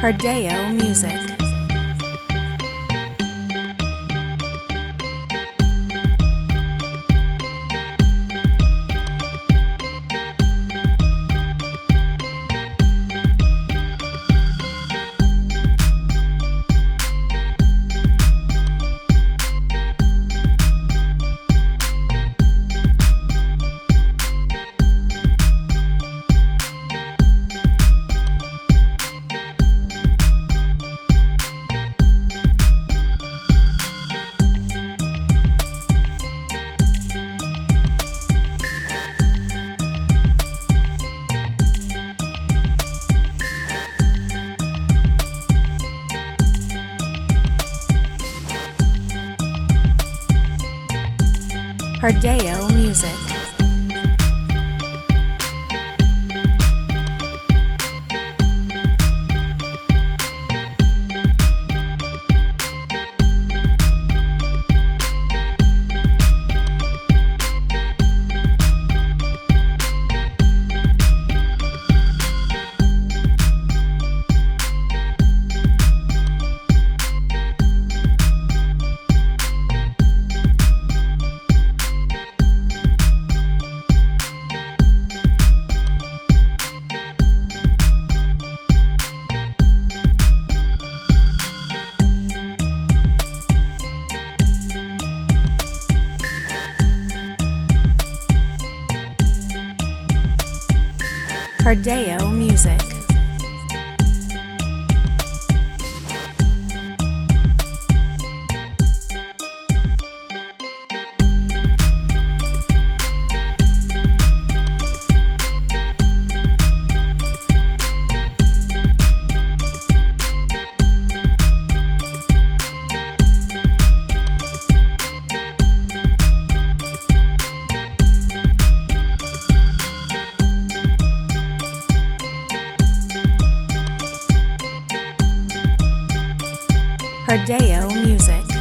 Hardeo Music. Hardeo Music. Hardeo Music. Hardeo Music.